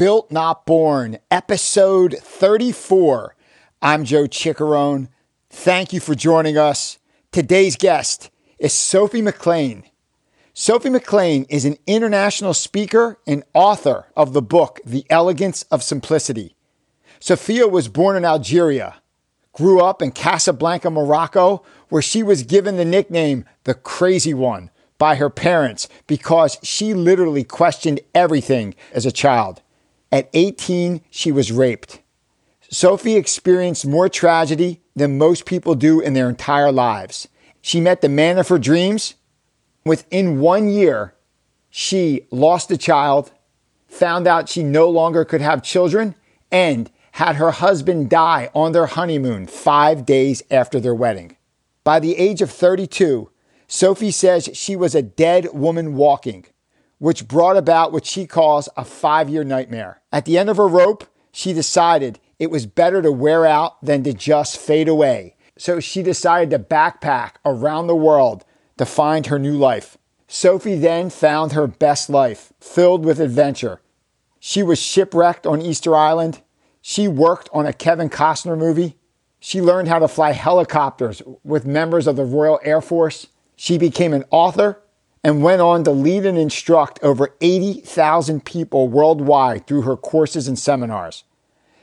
Built Not Born, episode 34. I'm Joe Ciccarone. Thank you for joining us. Today's guest is Sophie McLean. Sophie McLean is an international speaker and author of the book, The Elegance of Simplicity. Sophia was born in Algeria, grew up in Casablanca, Morocco, where she was given the nickname the Crazy One by her parents because she literally questioned everything as a child. At 18, she was raped. Sophie experienced more tragedy than most people do in their entire lives. She met the man of her dreams. Within one year, she lost a child, found out she no longer could have children, and had her husband die on their honeymoon five days after their wedding. By the age of 32, Sophie says she was a dead woman walking which brought about what she calls a five year nightmare. At the end of her rope, she decided it was better to wear out than to just fade away. So she decided to backpack around the world to find her new life. Sophie then found her best life, filled with adventure. She was shipwrecked on Easter Island. She worked on a Kevin Costner movie. She learned how to fly helicopters with members of the Royal Air Force. She became an author and went on to lead and instruct over 80,000 people worldwide through her courses and seminars.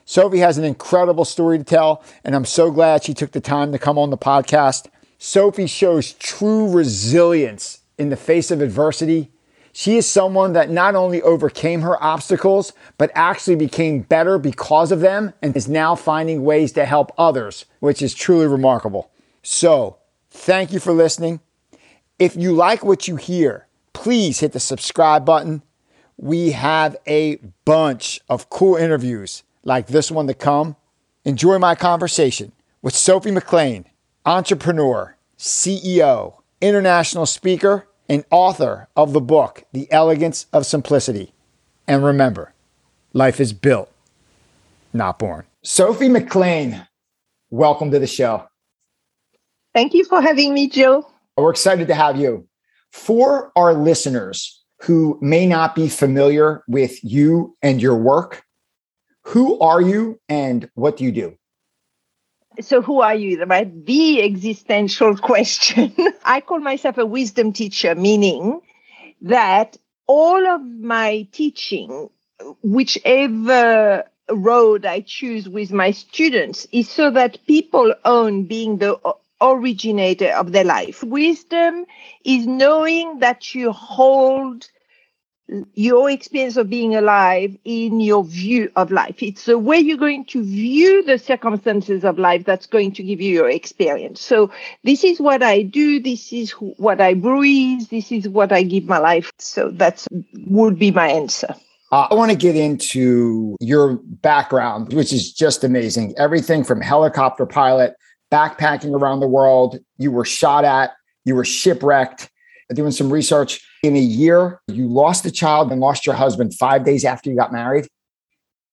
Sophie has an incredible story to tell, and I'm so glad she took the time to come on the podcast. Sophie shows true resilience in the face of adversity. She is someone that not only overcame her obstacles, but actually became better because of them and is now finding ways to help others, which is truly remarkable. So, thank you for listening. If you like what you hear, please hit the subscribe button. We have a bunch of cool interviews like this one to come. Enjoy my conversation with Sophie McLean, entrepreneur, CEO, international speaker, and author of the book, The Elegance of Simplicity. And remember, life is built, not born. Sophie McLean, welcome to the show. Thank you for having me, Joe. We're excited to have you. For our listeners who may not be familiar with you and your work, who are you and what do you do? So, who are you? Right? The existential question. I call myself a wisdom teacher, meaning that all of my teaching, whichever road I choose with my students, is so that people own being the originator of their life. Wisdom is knowing that you hold your experience of being alive in your view of life. It's the way you're going to view the circumstances of life that's going to give you your experience. So this is what I do. This is what I breathe. This is what I give my life. So that would be my answer. Uh, I want to get into your background, which is just amazing. Everything from helicopter pilot backpacking around the world. You were shot at, you were shipwrecked. Doing some research in a year, you lost a child and lost your husband five days after you got married.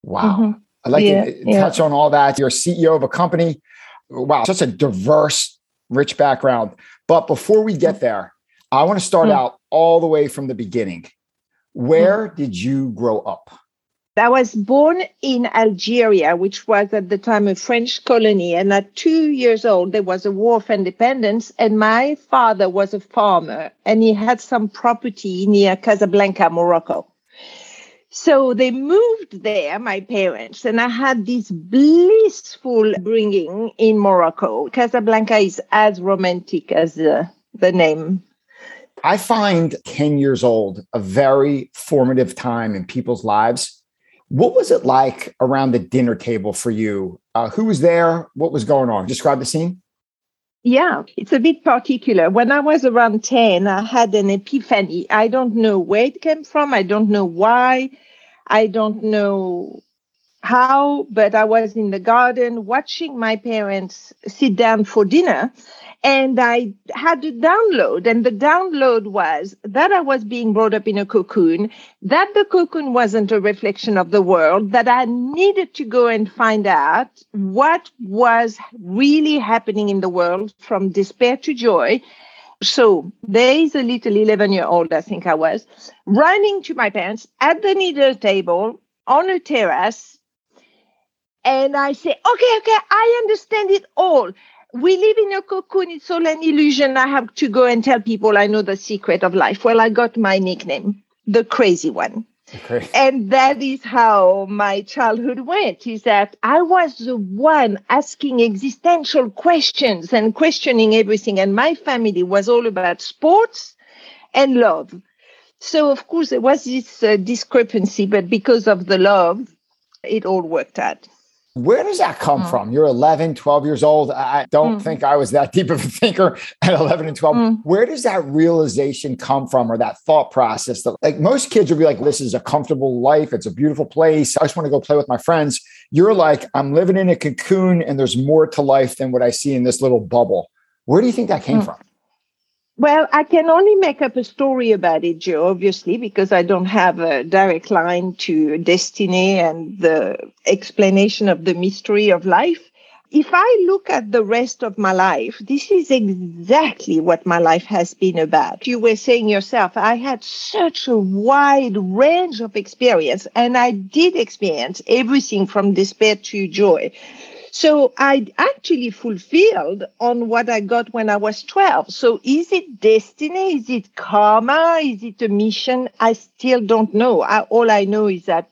Wow. Mm-hmm. I'd like yeah, to yeah. touch on all that. You're a CEO of a company. Wow, such a diverse, rich background. But before we get there, I want to start mm-hmm. out all the way from the beginning. Where mm-hmm. did you grow up? I was born in Algeria, which was at the time a French colony. And at two years old, there was a war of independence. And my father was a farmer and he had some property near Casablanca, Morocco. So they moved there, my parents, and I had this blissful bringing in Morocco. Casablanca is as romantic as uh, the name I find 10 years old a very formative time in people's lives what was it like around the dinner table for you? Uh, who was there? What was going on? Describe the scene. Yeah, it's a bit particular. When I was around 10, I had an epiphany. I don't know where it came from. I don't know why. I don't know how, but I was in the garden watching my parents sit down for dinner and I had to download. And the download was that I was being brought up in a cocoon, that the cocoon wasn't a reflection of the world, that I needed to go and find out what was really happening in the world from despair to joy. So there is a little 11 year old, I think I was, running to my parents at the needle table on a terrace. And I say, okay, okay, I understand it all. We live in a cocoon. It's all an illusion. I have to go and tell people I know the secret of life. Well, I got my nickname, the crazy one. Okay. And that is how my childhood went is that I was the one asking existential questions and questioning everything. And my family was all about sports and love. So, of course, there was this uh, discrepancy, but because of the love, it all worked out. Where does that come mm. from? You're 11, 12 years old. I don't mm. think I was that deep of a thinker at 11 and 12. Mm. Where does that realization come from or that thought process that like most kids would be like, this is a comfortable life. It's a beautiful place. I just want to go play with my friends. You're like, I'm living in a cocoon and there's more to life than what I see in this little bubble. Where do you think that came mm. from? Well, I can only make up a story about it, Joe, obviously, because I don't have a direct line to destiny and the explanation of the mystery of life. If I look at the rest of my life, this is exactly what my life has been about. You were saying yourself, I had such a wide range of experience, and I did experience everything from despair to joy. So I actually fulfilled on what I got when I was 12. So is it destiny? Is it karma? Is it a mission? I still don't know. I, all I know is that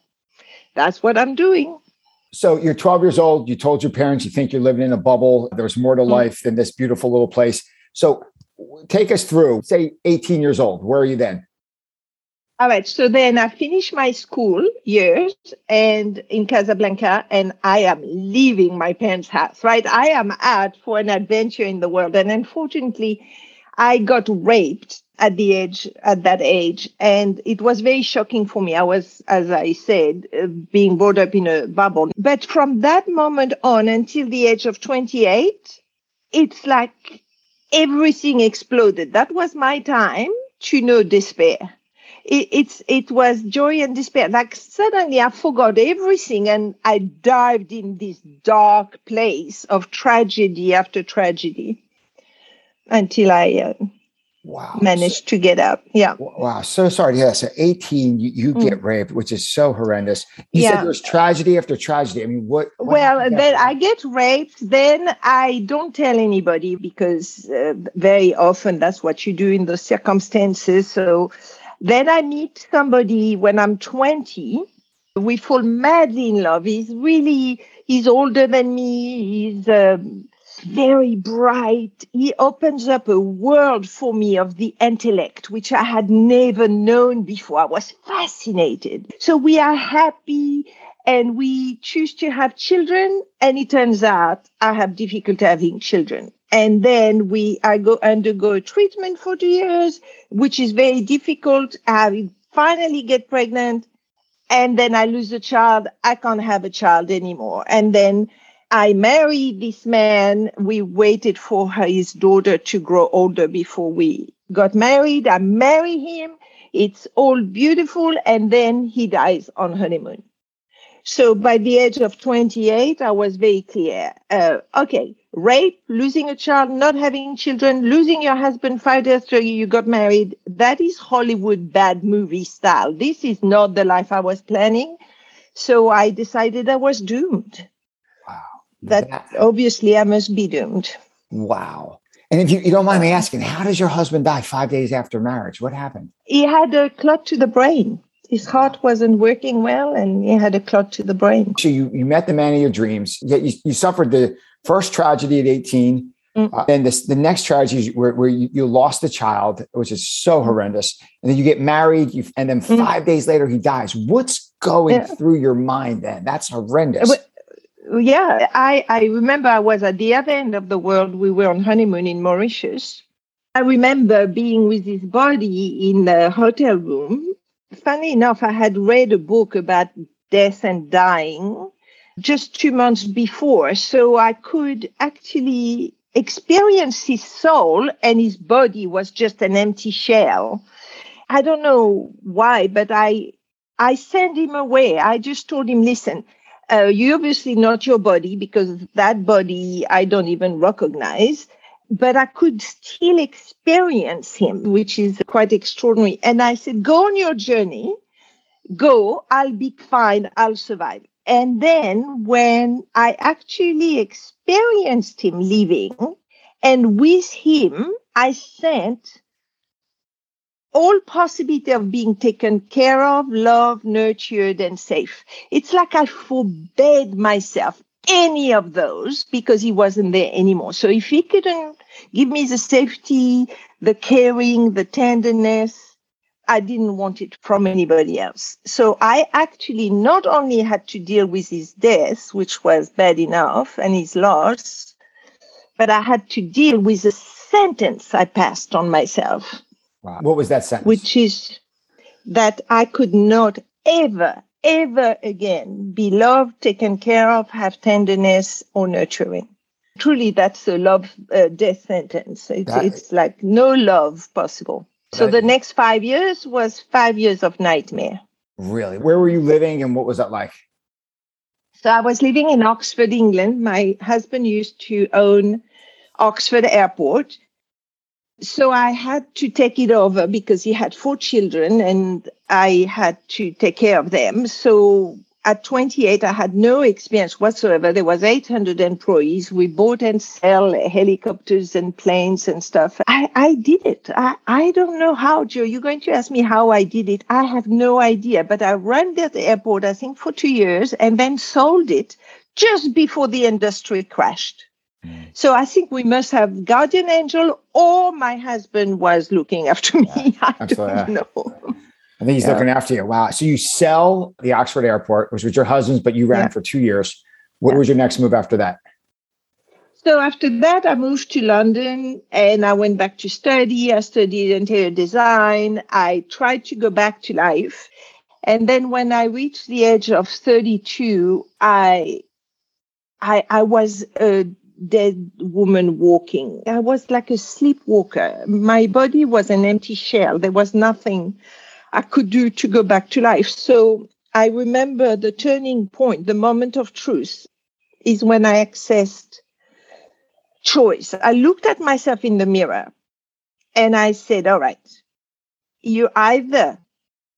that's what I'm doing. So you're 12 years old. You told your parents you think you're living in a bubble. There's more to mm-hmm. life than this beautiful little place. So take us through, say 18 years old. Where are you then? All right. So then I finished my school years and in Casablanca, and I am leaving my parents' house, right? I am out for an adventure in the world. And unfortunately, I got raped at the age at that age and it was very shocking for me i was as i said uh, being brought up in a bubble but from that moment on until the age of 28 it's like everything exploded that was my time to know despair it, it's it was joy and despair. Like suddenly I forgot everything and I dived in this dark place of tragedy after tragedy until I uh, wow managed to get up. Yeah. Wow. So sorry. Yeah. So 18, you, you mm. get raped, which is so horrendous. You yeah. said there's tragedy after tragedy. I mean, what? what well, then I get raped. Then I don't tell anybody because uh, very often that's what you do in those circumstances. So then I meet somebody when I'm 20. We fall madly in love. He's really, he's older than me. He's um, very bright. He opens up a world for me of the intellect, which I had never known before. I was fascinated. So we are happy and we choose to have children. And it turns out I have difficulty having children and then we I go undergo treatment for two years, which is very difficult. I finally get pregnant, and then I lose a child. I can't have a child anymore. And then I marry this man. We waited for his daughter to grow older before we got married. I marry him. It's all beautiful, and then he dies on honeymoon. So by the age of 28, I was very clear. Uh, okay, rape, losing a child, not having children, losing your husband five days after you got married. That is Hollywood bad movie style. This is not the life I was planning. So I decided I was doomed. Wow. That, that obviously I must be doomed. Wow. And if you, you don't mind me asking, how does your husband die five days after marriage? What happened? He had a clot to the brain his heart wasn't working well and he had a clot to the brain. So you, you met the man of your dreams, yet you, you suffered the first tragedy at 18. Mm-hmm. Uh, and this, the next tragedy where, where you, you, lost a child, which is so mm. horrendous. And then you get married, you, and then mm. 5 mm-hmm. days later he dies. What's going yeah. through your mind then? That's horrendous. But, yeah, I, I remember I was at the other end of the world. We were on honeymoon in Mauritius. I remember being with his body in the hotel room funny enough, I had read a book about death and dying just two months before. So I could actually experience his soul and his body was just an empty shell. I don't know why, but I I sent him away. I just told him, listen, uh, you obviously not your body because that body I don't even recognize but I could still experience him, which is quite extraordinary. And I said, go on your journey go, I'll be fine, I'll survive. And then when I actually experienced him leaving, and with him, I sent all possibility of being taken care of, loved, nurtured, and safe. It's like I forbade myself any of those because he wasn't there anymore. So if he couldn't give me the safety, the caring, the tenderness, I didn't want it from anybody else. So I actually not only had to deal with his death, which was bad enough, and his loss, but I had to deal with the sentence I passed on myself. Wow. What was that sentence? Which is that I could not ever, ever again be loved, taken care of, have tenderness, or nurturing. Truly, that's a love uh, death sentence. It's, that, it's like no love possible. So the next five years was five years of nightmare. Really? Where were you living and what was that like? So I was living in Oxford, England. My husband used to own Oxford Airport. So I had to take it over because he had four children and I had to take care of them. So at 28, I had no experience whatsoever. There was 800 employees. We bought and sell helicopters and planes and stuff. I, I did it. I, I don't know how, Joe. You're going to ask me how I did it. I have no idea. But I ran that airport, I think, for two years and then sold it just before the industry crashed. Mm. So I think we must have guardian angel or my husband was looking after me. Yeah, I don't know. I think he's yeah. looking after you. Wow. So you sell the Oxford Airport, which was your husband's, but you ran yeah. for two years. What yeah. was your next move after that? So after that, I moved to London and I went back to study. I studied interior design. I tried to go back to life. And then when I reached the age of 32, I I, I was a dead woman walking. I was like a sleepwalker. My body was an empty shell. There was nothing I could do to go back to life. So I remember the turning point, the moment of truth is when I accessed choice. I looked at myself in the mirror and I said, all right, you're either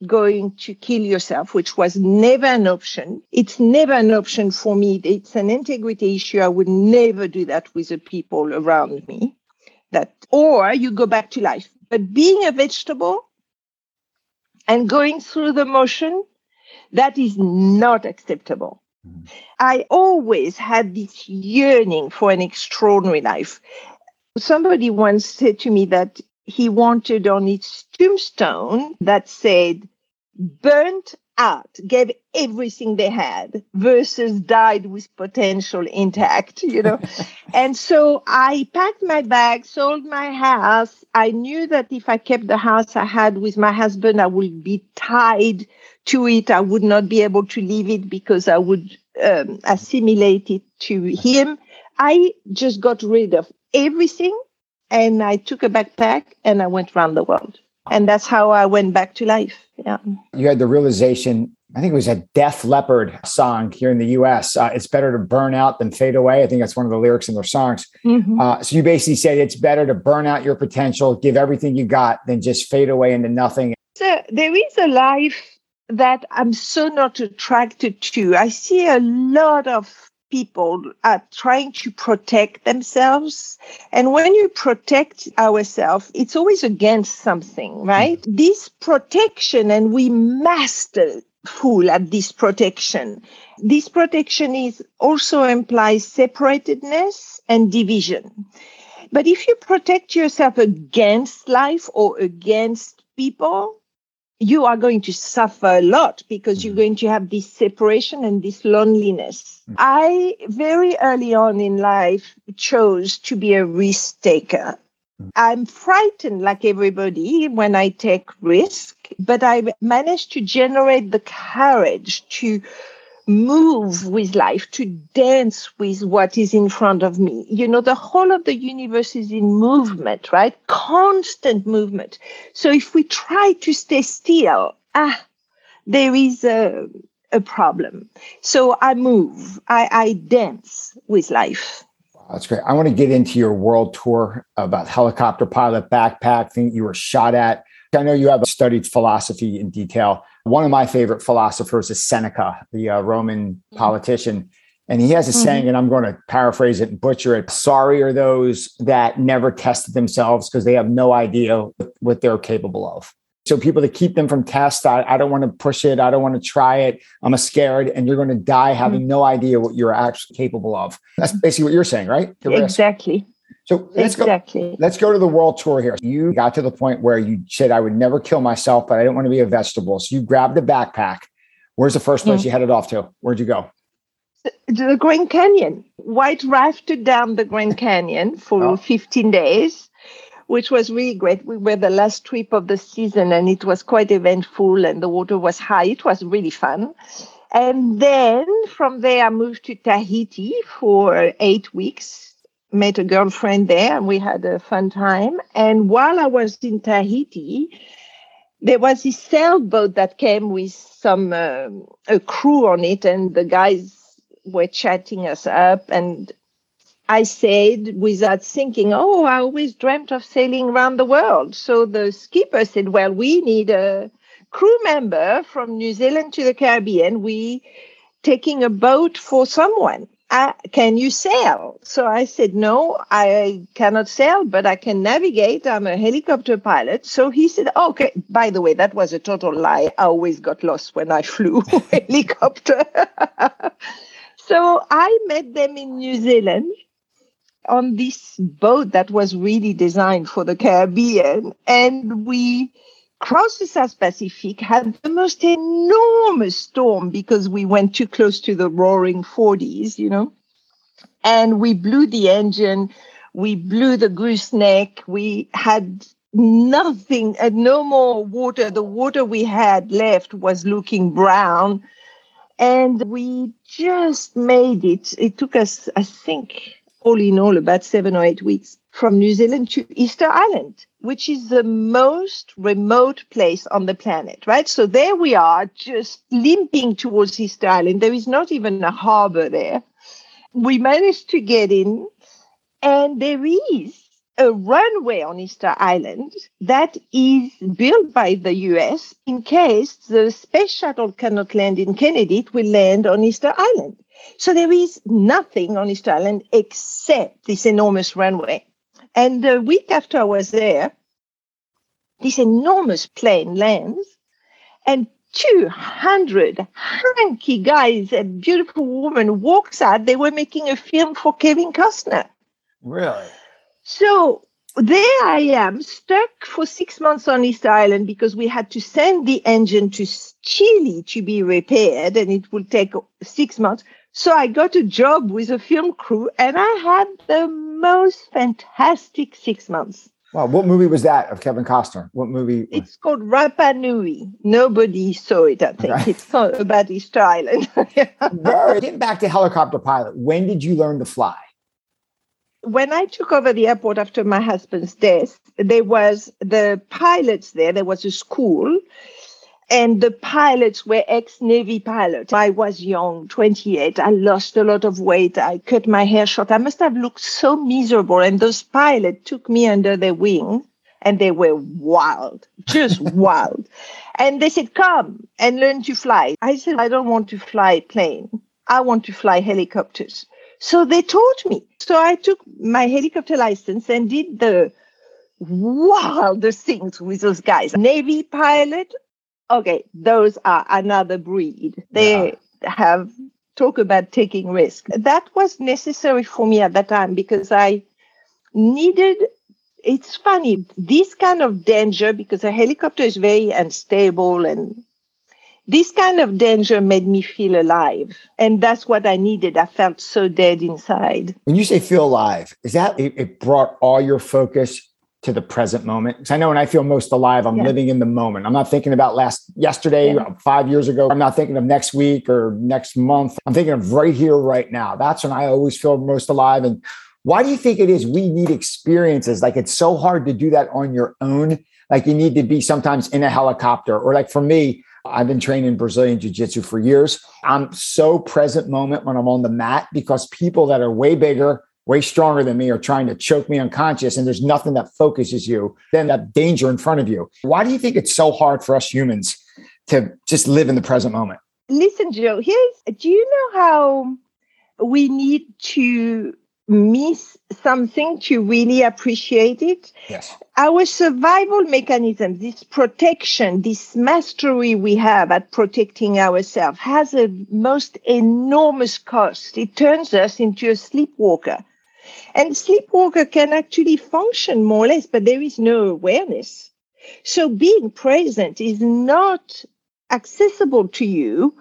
going to kill yourself, which was never an option. It's never an option for me. It's an integrity issue. I would never do that with the people around me. That, or you go back to life. But being a vegetable and going through the motion, that is not acceptable. Mm-hmm. I always had this yearning for an extraordinary life. Somebody once said to me that he wanted on his tombstone that said, burnt out, gave everything they had versus died with potential intact, you know. and so I packed my bag, sold my house. I knew that if I kept the house I had with my husband, I would be tied to it. I would not be able to leave it because I would um, assimilate it to him. I just got rid of everything and I took a backpack and I went around the world and that's how I went back to life. Yeah. You had the realization. I think it was a Def Leppard song here in the U.S. Uh, it's better to burn out than fade away. I think that's one of the lyrics in their songs. Mm-hmm. Uh, so you basically said it's better to burn out your potential, give everything you got, than just fade away into nothing. So there is a life that I'm so not attracted to. I see a lot of people are trying to protect themselves. And when you protect ourselves, it's always against something, right? Mm-hmm. This protection, and we master full at this protection. This protection is also implies separatedness and division. But if you protect yourself against life or against people, you are going to suffer a lot because you're mm. going to have this separation and this loneliness. Mm. I very early on in life chose to be a risk taker. Mm. I'm frightened like everybody when I take risk, but I managed to generate the courage to move with life, to dance with what is in front of me. You know, the whole of the universe is in movement, right? Constant movement. So if we try to stay still, ah, there is a, a problem. So I move, I, I dance with life. That's great. I want to get into your world tour about helicopter pilot backpack thing you were shot at I know you have studied philosophy in detail. One of my favorite philosophers is Seneca, the uh, Roman mm-hmm. politician. And he has a mm-hmm. saying, and I'm going to paraphrase it and butcher it. Sorry are those that never tested themselves because they have no idea what they're capable of. So people that keep them from tests, I, I don't want to push it. I don't want to try it. I'm scared. And you're going to die having mm-hmm. no idea what you're actually capable of. That's basically what you're saying, right? Exactly. So let's exactly. go. Let's go to the world tour here. You got to the point where you said, "I would never kill myself, but I didn't want to be a vegetable." So you grabbed a backpack. Where's the first place mm. you headed off to? Where'd you go? The Grand Canyon. White rafted down the Grand Canyon for oh. 15 days, which was really great. We were the last trip of the season, and it was quite eventful, and the water was high. It was really fun. And then from there, I moved to Tahiti for eight weeks met a girlfriend there and we had a fun time. And while I was in Tahiti, there was this sailboat that came with some uh, a crew on it, and the guys were chatting us up. And I said, without thinking, "Oh, I always dreamt of sailing around the world." So the skipper said, "Well, we need a crew member from New Zealand to the Caribbean. We taking a boat for someone." Can you sail? So I said, no, I cannot sail, but I can navigate. I'm a helicopter pilot. So he said, okay, by the way, that was a total lie. I always got lost when I flew helicopter. so I met them in New Zealand on this boat that was really designed for the Caribbean. And we crossed the South Pacific, had the most enormous storm because we went too close to the roaring 40s, you know. And we blew the engine, we blew the gooseneck, we had nothing, uh, no more water. The water we had left was looking brown. And we just made it. It took us, I think, all in all, about seven or eight weeks from New Zealand to Easter Island, which is the most remote place on the planet, right? So there we are, just limping towards Easter Island. There is not even a harbor there. We managed to get in, and there is a runway on Easter Island that is built by the US in case the space shuttle cannot land in Kennedy, it will land on Easter Island. So there is nothing on Easter Island except this enormous runway. And the week after I was there, this enormous plane lands and 200 hanky guys and beautiful woman walks out. They were making a film for Kevin Costner. Really? So there I am, stuck for six months on Easter Island because we had to send the engine to Chile to be repaired, and it would take six months. So I got a job with a film crew and I had the most fantastic six months. Wow. What movie was that of Kevin Costner? What movie? It's called Rapa Nui. Nobody saw it, I think. Okay. It's not about Easter Island. Getting back to helicopter pilot, when did you learn to fly? When I took over the airport after my husband's death, there was the pilots there. There was a school and the pilots were ex-Navy pilots. I was young, 28. I lost a lot of weight. I cut my hair short. I must have looked so miserable. And those pilots took me under their wing and they were wild, just wild. And they said, come and learn to fly. I said, I don't want to fly plane. I want to fly helicopters. So they taught me. So I took my helicopter license and did the wildest things with those guys. Navy pilot, okay, those are another breed. They yeah. have talk about taking risk. That was necessary for me at that time because I needed it's funny, this kind of danger, because a helicopter is very unstable and this kind of danger made me feel alive. And that's what I needed. I felt so dead inside. When you say feel alive, is that it, it brought all your focus to the present moment. Because I know when I feel most alive, I'm yeah. living in the moment. I'm not thinking about last yesterday, yeah. Uh, five years ago. I'm not thinking of next week or next month. I'm thinking of right here, right now. That's when I always feel most alive. And why do you think it is we need experiences? Like it's so hard to do that on your own. Like you need to be sometimes in a helicopter, or like for me, I've been training Brazilian Jiu Jitsu for years. I'm so present moment when I'm on the mat because people that are way bigger, way stronger than me are trying to choke me unconscious and there's nothing that focuses you than that danger in front of you why do you think it's so hard for us humans to just live in the present moment listen joe here's do you know how we need to miss something to really appreciate it. Yes. Our survival mechanism, this protection, this mastery we have at protecting ourselves has a most enormous cost. It turns us into a sleepwalker. And sleepwalker can actually function more or less, but there is no awareness. So being present is not accessible to you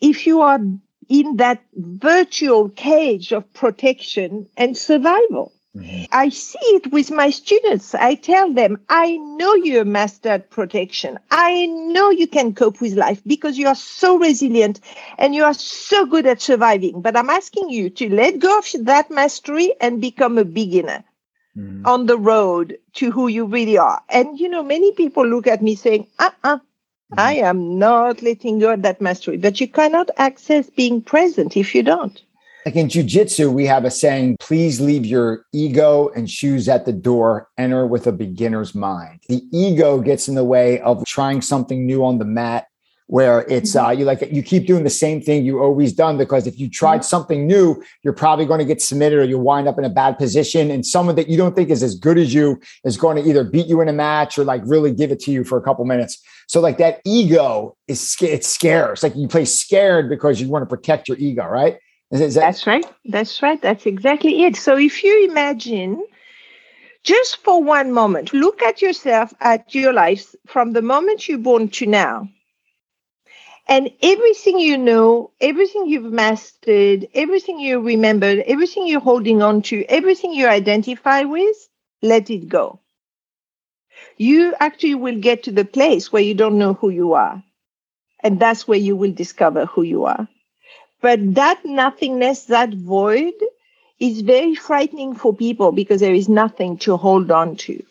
if you are in that virtual cage of protection and survival. Mm-hmm. I see it with my students. I tell them, I know you're master protection. I know you can cope with life because you are so resilient and you are so good at surviving. But I'm asking you to let go of that mastery and become a beginner mm-hmm. on the road to who you really are. And, you know, many people look at me saying, uh uh-uh, uh I am not letting go of that mastery, but you cannot access being present if you don't. Like in jujitsu, we have a saying, please leave your ego and shoes at the door, enter with a beginner's mind. The ego gets in the way of trying something new on the mat where it's mm-hmm. uh, you like you keep doing the same thing you always done because if you tried mm-hmm. something new you're probably going to get submitted or you'll wind up in a bad position and someone that you don't think is as good as you is going to either beat you in a match or like really give it to you for a couple minutes so like that ego is it's scarce like you play scared because you want to protect your ego right that- that's right that's right that's exactly it so if you imagine just for one moment look at yourself at your life from the moment you're born to now and everything you know, everything you've mastered, everything you remembered, everything you're holding on to, everything you identify with, let it go. You actually will get to the place where you don't know who you are. And that's where you will discover who you are. But that nothingness, that void, is very frightening for people because there is nothing to hold on to.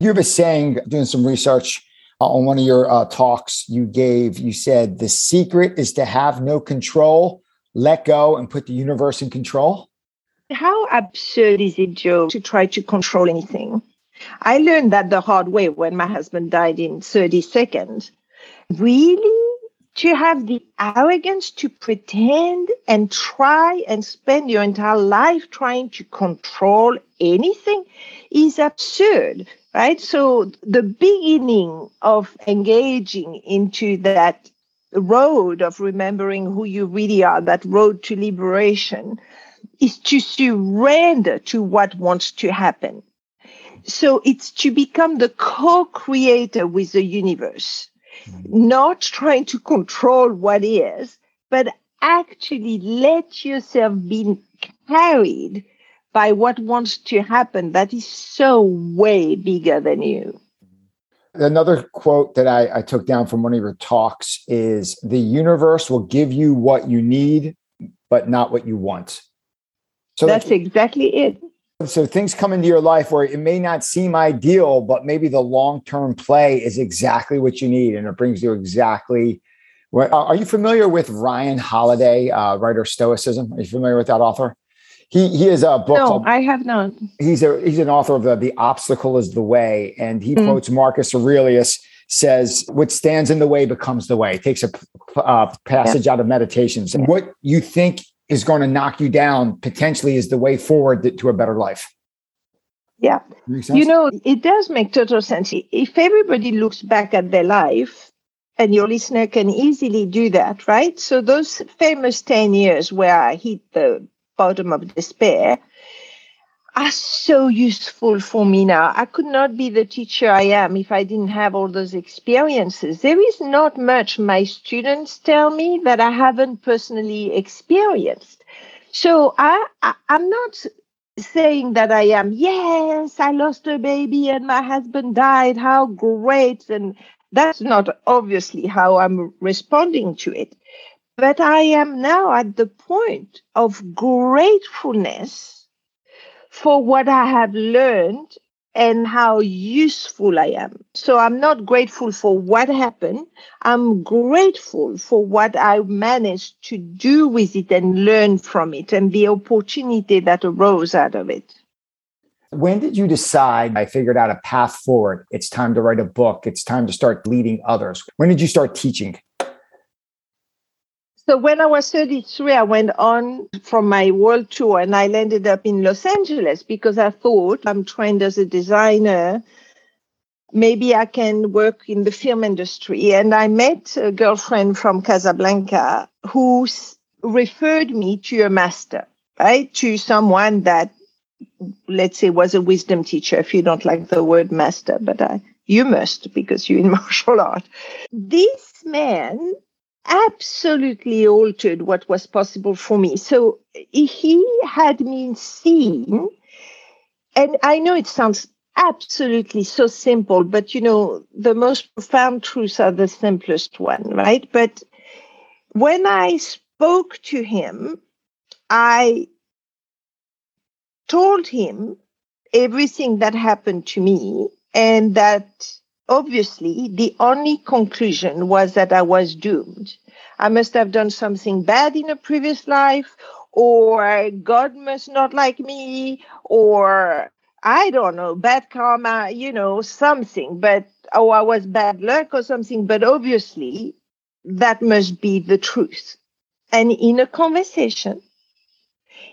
You have a saying, doing some research uh, on one of your uh, talks you gave, you said the secret is to have no control, let go, and put the universe in control. How absurd is it, Joe, to try to control anything? I learned that the hard way when my husband died in 30 seconds. Really? To have the arrogance to pretend and try and spend your entire life trying to control anything is absurd right? So the beginning of engaging into that road of remembering who you really are, that road to liberation, is to surrender to what wants to happen. So it's to become the co-creator with the universe. Not trying to control what is, but actually let yourself be carried by what wants to happen that is so way bigger than you. Another quote that I, I, took down from one of your talks is the universe will give you what you need, but not what you want. So that's like, exactly it. So things come into your life where it may not seem ideal, but maybe the long-term play is exactly what you need, and it brings you exactly. What, are you familiar with Ryan Holiday, uh, writer Stoicism? Are you familiar with that author? He he has a book. No, called, I have not. He's a he's an author of the The Obstacle Is the Way, and he mm. quotes Marcus Aurelius says, "What stands in the way becomes the way." It takes a uh, passage yeah. out of Meditations, and what you think is going to knock you down potentially is the way forward to a better life. Yeah, you know, it does make total sense. If everybody looks back at their life, and your listener can easily do that, right? So those famous 10 years where I hit the bottom of despair are so useful for me now. I could not be the teacher I am if I didn't have all those experiences. There is not much my students tell me that I haven't personally experienced. So I, I am not saying that I am, yes, I lost a baby and my husband died. How great. And that's not obviously how I'm responding to it. But I am now at the point of gratefulness for what I have learned and how useful I am. So I'm not grateful for what happened. I'm grateful for what I managed to do with it and learn from it and the opportunity that arose out of it. When did you decide I figured out a path forward? It's time to write a book. It's time to start leading others. When did you start teaching? So when I was 33, I went on from my world tour and I landed up in Los Angeles because I thought I'm trained as a designer. Maybe I can work in the film industry. And I met a girlfriend from Casablanca who referred me to a master, right? To someone that, let's say, was a wisdom teacher, if you don't like the word master, but I, you must because you're in martial art. This man absolutely altered what was possible for me. So he had me seen, and I know it sounds absolutely so simple, but you know, the most profound truths are the simplest one, right? But when I spoke to him, I told him everything that happened to me and that obviously the only conclusion was that I was doomed. I must have done something bad in a previous life, or God must not like me, or I don't know, bad karma, you know, something, but oh, I was bad luck or something. But obviously, that must be the truth. And in a conversation,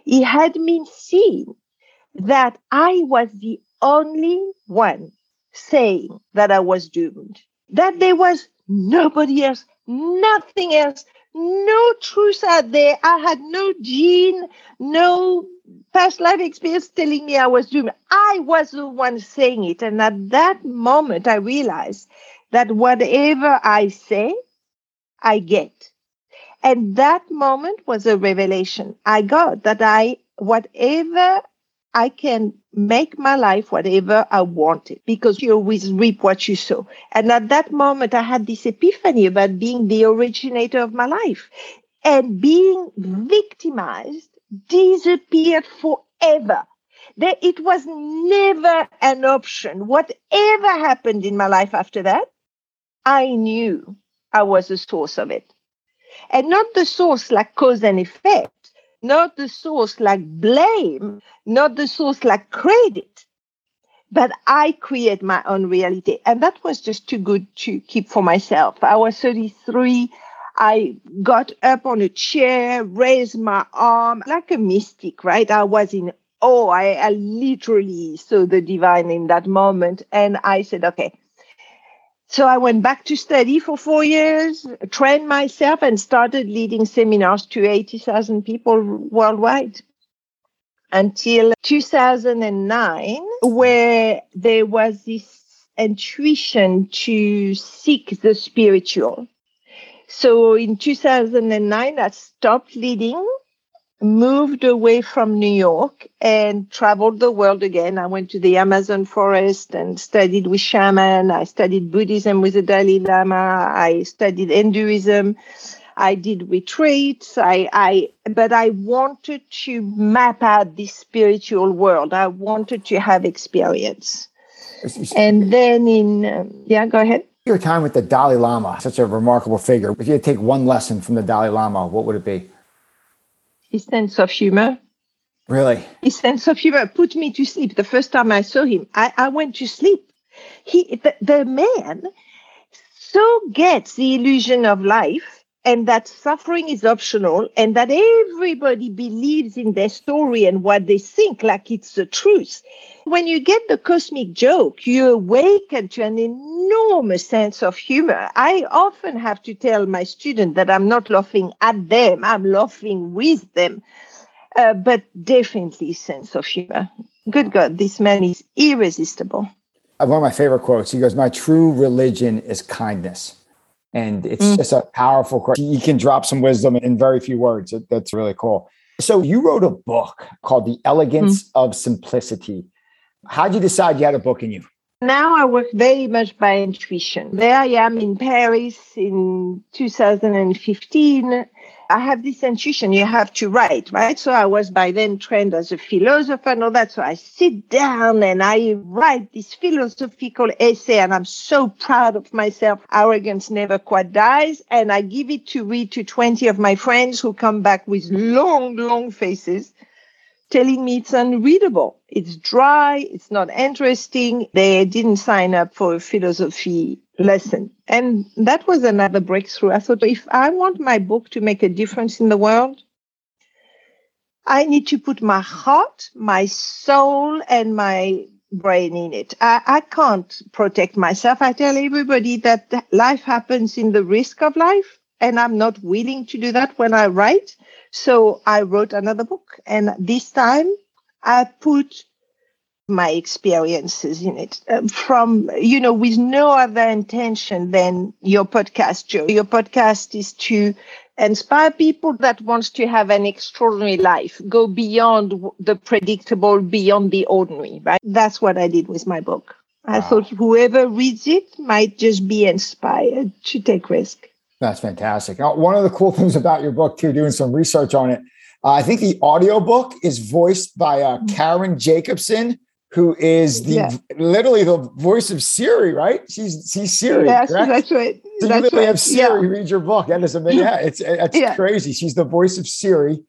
he had me see that I was the only one saying that I was doomed, that there was nobody else, nothing else, no truth out there. I had no gene, no past life experience telling me I was doomed. I was the one saying it. And at that moment, I realized that whatever I say, I get. And that moment was a revelation. I got that I, whatever I can make my life whatever I wanted because you always reap what you sow. And at that moment, I had this epiphany about being the originator of my life and being victimized disappeared forever. That it was never an option. Whatever happened in my life after that, I knew I was the source of it. And not the source like cause and effect, not the source like blame, not the source like credit, but I create my own reality. And that was just too good to keep for myself. I was 33. I got up on a chair, raised my arm like a mystic, right? I was in awe. I, I literally saw the divine in that moment. And I said, okay, so I went back to study for four years, trained myself, and started leading seminars to 80,000 people worldwide until 2009, where there was this intuition to seek the spiritual. So in 2009, I stopped leading moved away from New York and traveled the world again. I went to the Amazon forest and studied with shaman. I studied Buddhism with the Dalai Lama. I studied Hinduism. I did retreats. I, I, but I wanted to map out this spiritual world. I wanted to have experience. And then in, um, yeah, go ahead. Your time with the Dalai Lama, such a remarkable figure. If you had to take one lesson from the Dalai Lama, what would it be? His sense of humor. Really? His sense of humor put me to sleep. The first time I saw him, I, I went to sleep. He, the, the man so gets the illusion of life and that suffering is optional and that everybody believes in their story and what they think like it's the truth. When you get the cosmic joke, you awaken to an enormous sense of humor. I often have to tell my students that I'm not laughing at them, I'm laughing with them. Uh, but definitely sense of humor. Good God, this man is irresistible. One of my favorite quotes. He goes, "My true religion is kindness." And it's mm. just a powerful question. You can drop some wisdom in very few words. That's really cool. So you wrote a book called The Elegance mm. of Simplicity. How'd you decide you had a book in you? Now I work very much by intuition. There I am in Paris in 2015 I have this intuition, you have to write, right? So I was by then trained as a philosopher and all that. So I sit down and I write this philosophical essay and I'm so proud of myself. Arrogance never quite dies. And I give it to read to 20 of my friends who come back with long, long faces telling me it's unreadable. It's dry. It's not interesting. They didn't sign up for a philosophy lesson. And that was another breakthrough. I thought, if I want my book to make a difference in the world, I need to put my heart, my soul, and my brain in it. I, I can't protect myself. I tell everybody that life happens in the risk of life, and I'm not willing to do that when I write. So I wrote another book, and this time I put my experiences in it uh, from you know with no other intention than your podcast joe. Your podcast is to inspire people that wants to have an extraordinary life go beyond the predictable beyond the ordinary right? That's what i did with my book. I wow. thought whoever reads it might just be inspired to take risk that's fantastic now, one of the cool things about your book too doing some research on it uh, I think the audiobook is voiced by uh, mm-hmm. Karen Jacobsen, who is the yeah. literally the voice of Siri, right? She's she's Siri. Yes, correct? that's right. So that's you literally right. have Siri yeah. read your book. That is amazing. Yeah, it's it's yeah. crazy. She's the voice of Siri,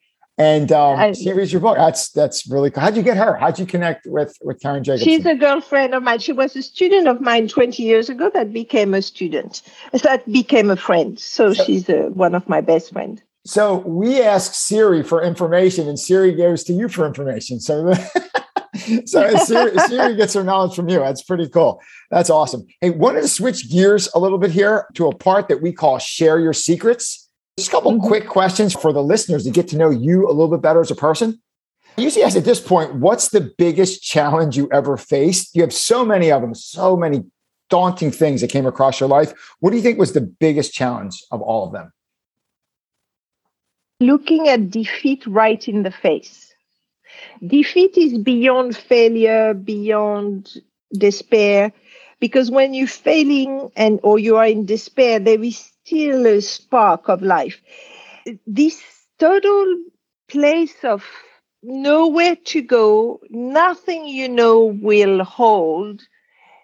and um, I, she reads your book. That's that's really cool. How'd you get her? How'd you connect with with Karen Jacobsen? She's a girlfriend of mine. She was a student of mine 20 years ago. That became a student. That became a friend. So, so she's a, one of my best friends. So we ask Siri for information, and Siri goes to you for information. So. so Siri, Siri gets her knowledge from you. That's pretty cool. That's awesome. Hey, wanted to switch gears a little bit here to a part that we call share your secrets. Just a couple mm-hmm. quick questions for the listeners to get to know you a little bit better as a person. I usually ask at this point, what's the biggest challenge you ever faced? You have so many of them, so many daunting things that came across your life. What do you think was the biggest challenge of all of them? Looking at defeat right in the face defeat is beyond failure, beyond despair, because when you're failing and or you are in despair, there is a spark of life. This total place of nowhere to go, nothing you know will hold,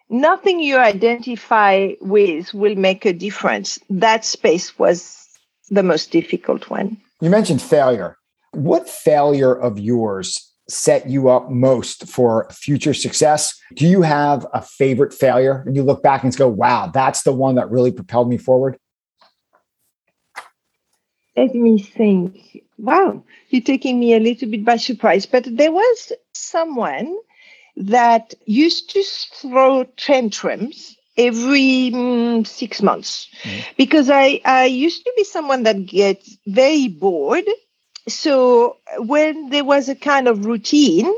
nothing you identify with will make a difference. That space was the most difficult one. You mentioned failure. What failure of yours set you up most for future success? Do you have a favorite failure and you look back and go, wow, that's the one that really propelled me forward? Let me think. Wow, you're taking me a little bit by surprise, but there was someone that used to throw tantrums every mm, six months mm. because I, I used to be someone that gets very bored so when there was a kind of routine,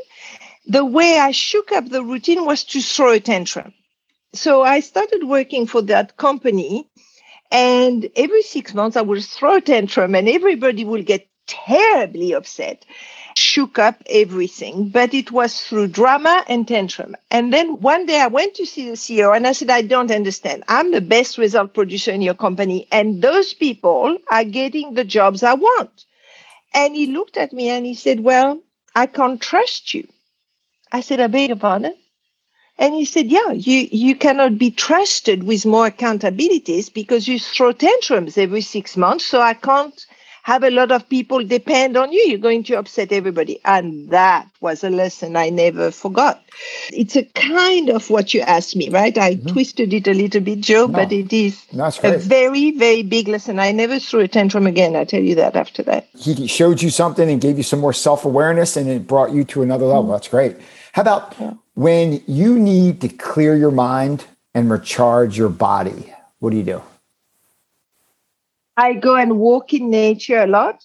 the way I shook up the routine was to throw a tantrum. So I started working for that company, and every six months I would throw a tantrum, and everybody would get terribly upset, shook up everything. But it was through drama and tantrum. And then one day I went to see the CEO and I said, I don't understand. I'm the best result producer in your company, and those people are getting the jobs I want. And he looked at me and he said, Well, I can't trust you. I said, I beg your pardon. And he said, Yeah, you, you cannot be trusted with more accountabilities because you throw tantrums every six months. So I can't have a lot of people depend on you. You're going to upset everybody. And that was a lesson I never forgot. It's a kind of what you asked me, right? I mm-hmm. twisted it a little bit, Joe, no, but it is a very, very big lesson. I never threw a tantrum again. I tell you that after that. He showed you something and gave you some more self awareness and it brought you to another level. Mm-hmm. That's great. How about yeah. when you need to clear your mind and recharge your body? What do you do? I go and walk in nature a lot.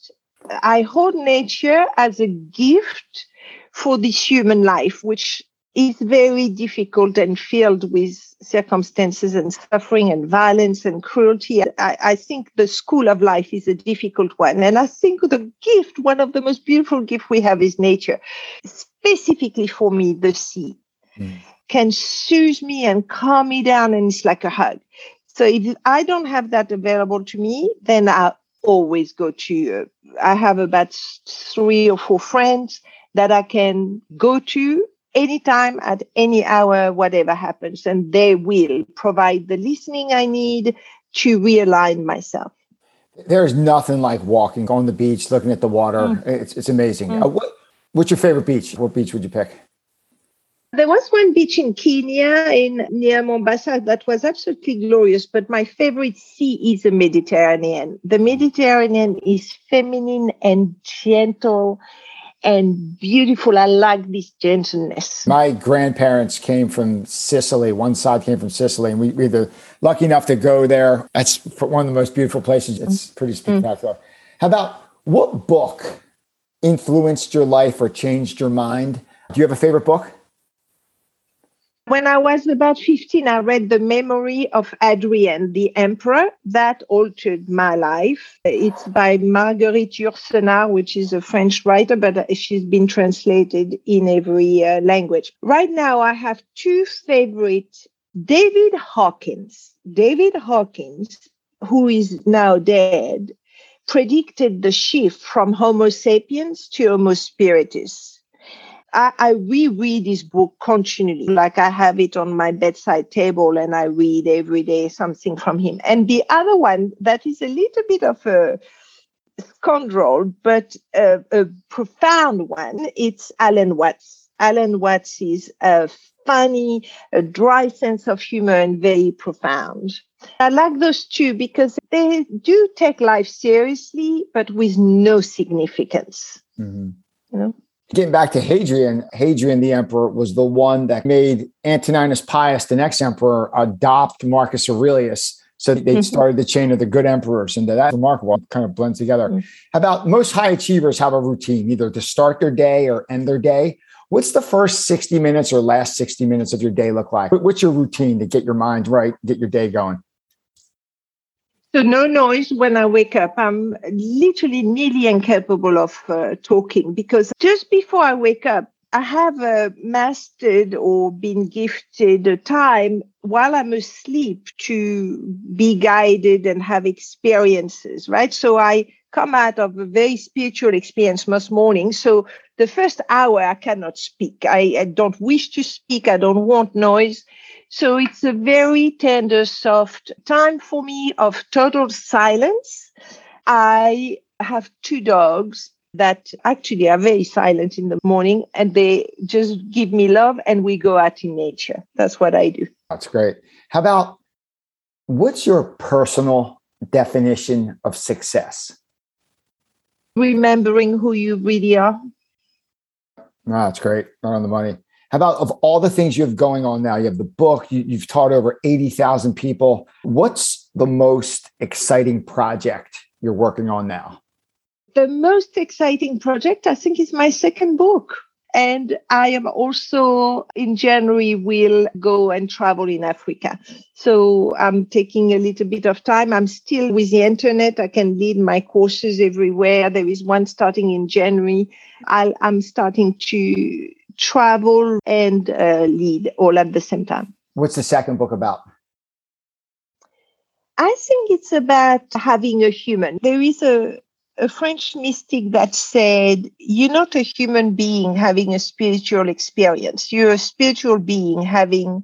I hold nature as a gift for this human life, which is very difficult and filled with circumstances and suffering and violence and cruelty. I, I, think the school of life is a difficult one. And I think the gift, one of the most beautiful gifts we have is nature. Specifically for me, the sea mm. can soothe me and calm me down and it's like a hug. So if I don't have that available to me, then I, always go to. Uh, I have about three or four friends that I can go to anytime at any hour, whatever happens, and they will provide the listening I need to realign myself. There's nothing like walking on the beach, looking at the water. Mm. It's, it's amazing. Mm. Uh, what, what's your favorite beach? What beach would you pick? There was one beach in Kenya, in near Mombasa, that was absolutely glorious. But my favorite sea is the Mediterranean. The Mediterranean is feminine and gentle and beautiful. I like this gentleness. My grandparents came from Sicily. One side came from Sicily, and we, we were lucky enough to go there. That's one of the most beautiful places. It's mm. pretty spectacular. Mm. How about what book influenced your life or changed your mind? Do you have a favorite book? When I was about 15, I read The Memory of Adrian, the Emperor. That altered my life. It's by Marguerite Yourcenar, which is a French writer, but she's been translated in every uh, language. Right now, I have two favorite David Hawkins. David Hawkins, who is now dead, predicted the shift from Homo sapiens to Homo spiritus I, I reread this book continually, like I have it on my bedside table and I read every day something from him. And the other one that is a little bit of a scoundrel, but a, a profound one, it's Alan Watts. Alan Watts is a funny, a dry sense of humor and very profound. I like those two because they do take life seriously, but with no significance. Mm-hmm. You know? Getting back to Hadrian, Hadrian the emperor was the one that made Antoninus Pius, the next emperor, adopt Marcus Aurelius. So they mm-hmm. started the chain of the good emperors, and that's remarkable. Kind of blends together. Mm-hmm. How about most high achievers have a routine, either to start their day or end their day. What's the first 60 minutes or last 60 minutes of your day look like? What's your routine to get your mind right, get your day going? So no noise when I wake up. I'm literally nearly incapable of uh, talking because just before I wake up, I have uh, mastered or been gifted a time while I'm asleep to be guided and have experiences, right? So I come out of a very spiritual experience most mornings. So the first hour, I cannot speak. I, I don't wish to speak. I don't want noise. So it's a very tender, soft time for me of total silence. I have two dogs that actually are very silent in the morning and they just give me love and we go out in nature. That's what I do. That's great. How about what's your personal definition of success? Remembering who you really are. No, that's great. Not on the money. How about of all the things you have going on now? You have the book, you, you've taught over 80,000 people. What's the most exciting project you're working on now? The most exciting project, I think, is my second book. And I am also in January will go and travel in Africa. So I'm taking a little bit of time. I'm still with the internet. I can lead my courses everywhere. There is one starting in January. i am starting to travel and uh, lead all at the same time. What's the second book about? I think it's about having a human. There is a, a French mystic that said, You're not a human being having a spiritual experience, you're a spiritual being having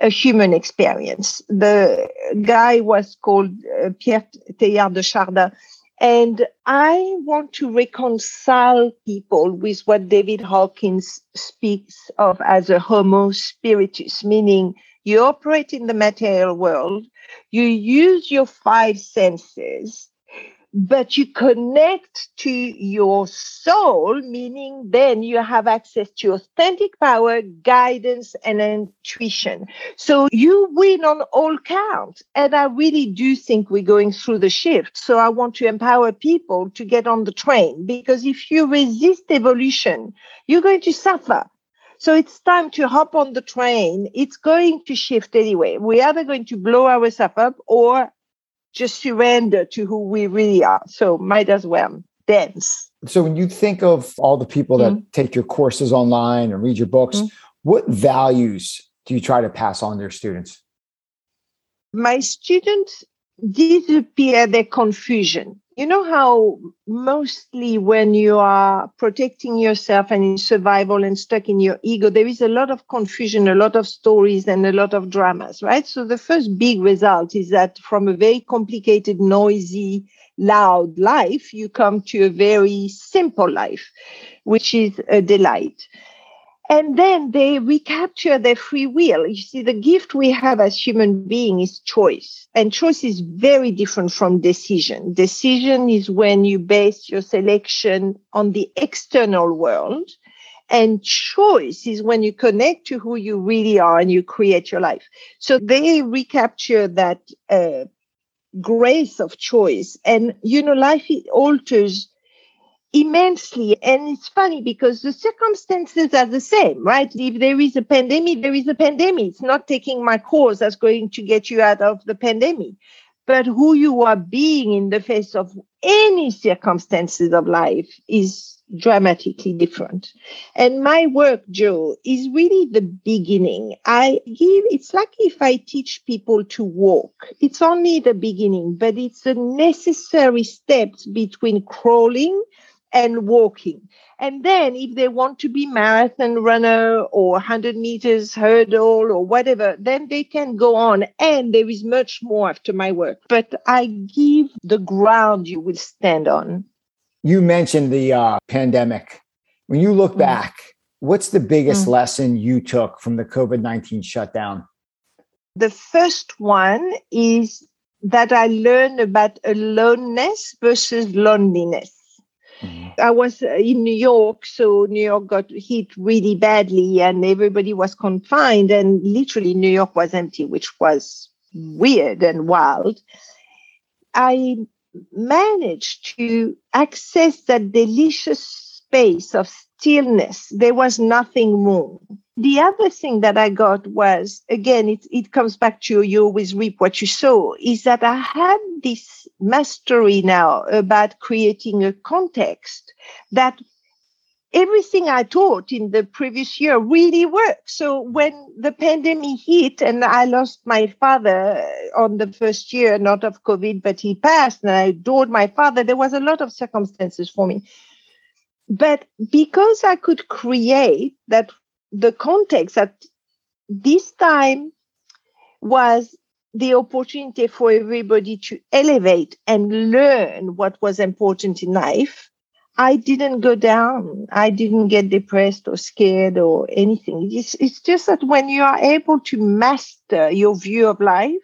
a human experience. The guy was called uh, Pierre Teilhard de Chardin. And I want to reconcile people with what David Hawkins speaks of as a homo spiritus, meaning you operate in the material world, you use your five senses but you connect to your soul, meaning then you have access to authentic power, guidance, and intuition. So you win on all counts. And I really do think we're going through the shift. So I want to empower people to get on the train because if you resist evolution, you're going to suffer. So it's time to hop on the train. It's going to shift anyway. We're either going to blow ourselves up or just surrender to who we really are. So might as well dance. So when you think of all the people that mm-hmm. take your courses online and read your books, mm-hmm. what values do you try to pass on to your students? My students disappear their confusion. You know how mostly when you are protecting yourself and in survival and stuck in your ego, there is a lot of confusion, a lot of stories, and a lot of dramas, right? So the first big result is that from a very complicated, noisy, loud life, you come to a very simple life, which is a delight and then they recapture their free will. You see, the gift we have as human being is choice. And choice is very different from decision. Decision is when you base your selection on the external world. And choice is when you connect to who you really are and you create your life. So they recapture that uh, grace of choice. And, you know, life alters immensely. And it's funny because the circumstances are the same, right? If there is a pandemic, there is a pandemic. It's not taking my course that's going to get you out of the pandemic. But who you are being in the face of any circumstances of life is dramatically different. And my work, Joe, is really the beginning. I give, it's like if I teach people to walk. It's only the beginning, but it's the necessary steps between crawling and walking. And then if they want to be marathon runner or 100 meters hurdle or whatever, then they can go on. And there is much more after my work. But I give the ground you will stand on. You mentioned the uh, pandemic. When you look mm. back, what's the biggest mm. lesson you took from the COVID 19 shutdown? The first one is that I learned about aloneness versus loneliness. I was uh, in New York, so New York got hit really badly and everybody was confined, and literally New York was empty, which was weird and wild. I managed to access that delicious space of stillness. There was nothing more. The other thing that I got was, again, it, it comes back to you always reap what you sow, is that I had this mastery now about creating a context that everything I taught in the previous year really worked. So when the pandemic hit and I lost my father on the first year, not of COVID, but he passed and I adored my father, there was a lot of circumstances for me. But because I could create that the context at this time was the opportunity for everybody to elevate and learn what was important in life. I didn't go down. I didn't get depressed or scared or anything. It's, it's just that when you are able to master your view of life,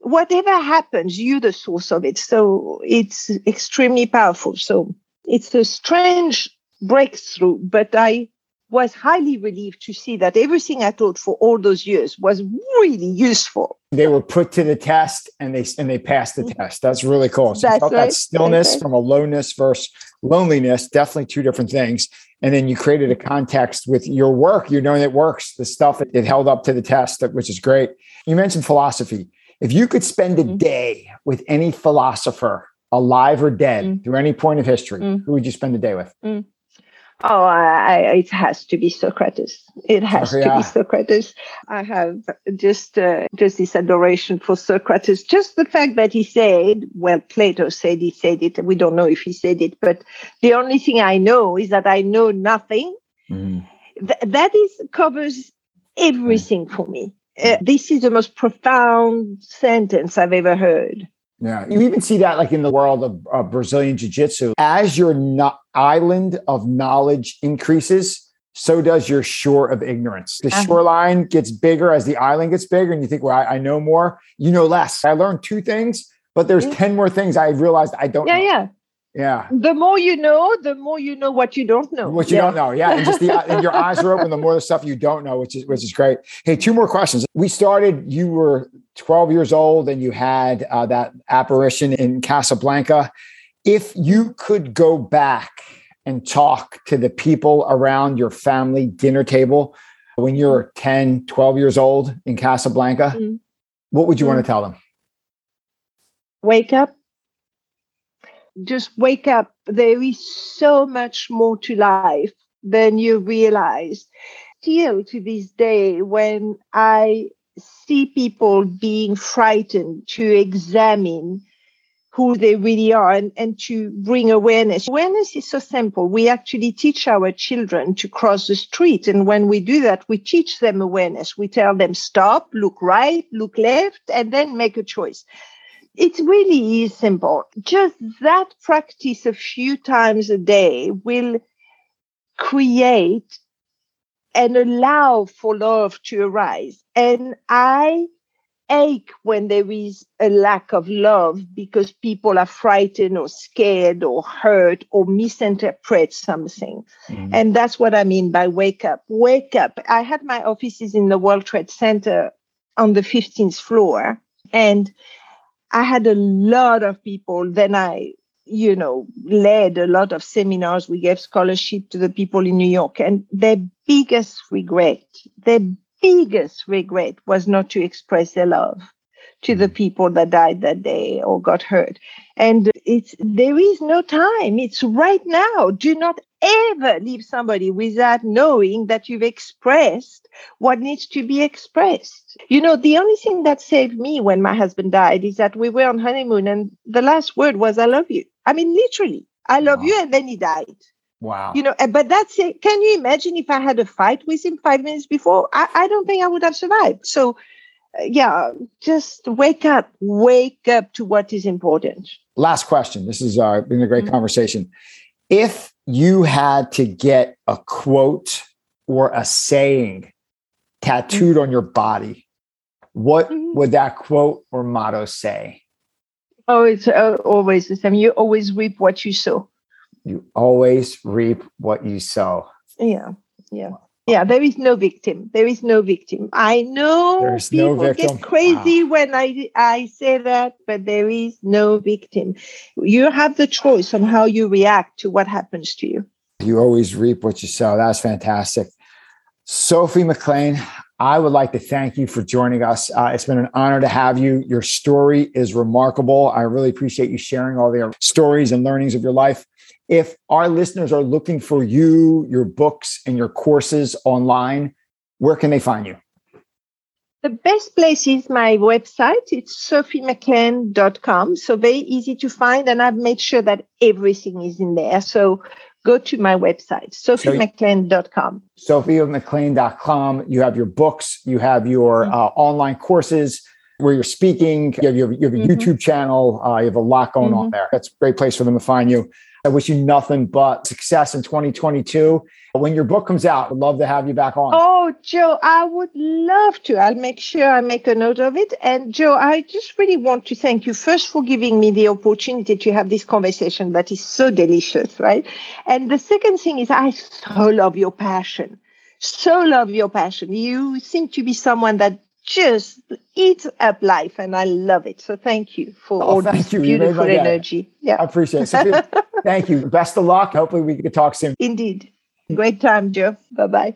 whatever happens, you're the source of it. So it's extremely powerful. So it's a strange breakthrough, but I was highly relieved to see that everything I taught for all those years was really useful. They were put to the test and they and they passed the test. That's really cool. So That's right. that stillness from a lowness versus loneliness, definitely two different things. And then you created a context with your work. You're know it works. The stuff it held up to the test, which is great. You mentioned philosophy. If you could spend a mm-hmm. day with any philosopher, alive or dead, mm. through any point of history, mm. who would you spend the day with? Mm. Oh, I, it has to be Socrates. It has oh, yeah. to be Socrates. I have just uh, just this adoration for Socrates. Just the fact that he said, well, Plato said he said it. We don't know if he said it, but the only thing I know is that I know nothing. Mm. Th- that is covers everything for me. Uh, this is the most profound sentence I've ever heard. Yeah, you even see that like in the world of uh, Brazilian Jiu Jitsu. As your no- island of knowledge increases, so does your shore of ignorance. The uh-huh. shoreline gets bigger as the island gets bigger, and you think, well, I, I know more, you know less. I learned two things, but there's mm-hmm. 10 more things I realized I don't yeah, know. Yeah, yeah. The more you know, the more you know what you don't know. What you yeah. don't know. Yeah. And just the and your eyes are open, the more the stuff you don't know, which is which is great. Hey, two more questions. We started, you were 12 years old and you had uh, that apparition in Casablanca. If you could go back and talk to the people around your family dinner table when you were 10, 12 years old in Casablanca, mm-hmm. what would you mm-hmm. want to tell them? Wake up just wake up. There is so much more to life than you realize. Still to this day, when I see people being frightened to examine who they really are and, and to bring awareness. Awareness is so simple. We actually teach our children to cross the street. And when we do that, we teach them awareness. We tell them stop, look right, look left, and then make a choice. It really is simple. Just that practice a few times a day will create and allow for love to arise. And I ache when there is a lack of love because people are frightened or scared or hurt or misinterpret something. Mm-hmm. And that's what I mean by wake up. Wake up. I had my offices in the World Trade Center on the 15th floor and I had a lot of people. Then I, you know, led a lot of seminars. We gave scholarship to the people in New York and their biggest regret, their biggest regret was not to express their love to the mm. people that died that day or got hurt. And it's there is no time. It's right now. Do not ever leave somebody without knowing that you've expressed what needs to be expressed. You know, the only thing that saved me when my husband died is that we were on honeymoon and the last word was I love you. I mean literally, I love wow. you and then he died. Wow. You know, but that's it. Can you imagine if I had a fight with him five minutes before? I, I don't think I would have survived. So, yeah, just wake up, wake up to what is important. Last question. This has uh, been a great mm-hmm. conversation. If you had to get a quote or a saying tattooed mm-hmm. on your body, what mm-hmm. would that quote or motto say? Oh, it's uh, always the same. You always reap what you sow you always reap what you sow. Yeah, yeah. Yeah, there is no victim. There is no victim. I know There's people no get crazy wow. when I I say that, but there is no victim. You have the choice on how you react to what happens to you. You always reap what you sow. That's fantastic. Sophie McLean, I would like to thank you for joining us. Uh, it's been an honor to have you. Your story is remarkable. I really appreciate you sharing all the stories and learnings of your life if our listeners are looking for you, your books, and your courses online, where can they find you? The best place is my website. It's sophiemclean.com. So very easy to find. And I've made sure that everything is in there. So go to my website, sophiemclean.com. sophiemclean.com. You have your books, you have your mm-hmm. uh, online courses where you're speaking, you have, you have, you have a mm-hmm. YouTube channel, uh, you have a lot going mm-hmm. on there. That's a great place for them to find you. I wish you nothing but success in 2022. When your book comes out, I'd love to have you back on. Oh, Joe, I would love to. I'll make sure I make a note of it. And Joe, I just really want to thank you first for giving me the opportunity to have this conversation that is so delicious, right? And the second thing is I so love your passion. So love your passion. You seem to be someone that just eats up life and I love it. So thank you for oh, all this you. beautiful you energy. Yeah. I appreciate it. thank you. Best of luck. Hopefully we can talk soon. Indeed. Great time, Joe. Bye bye.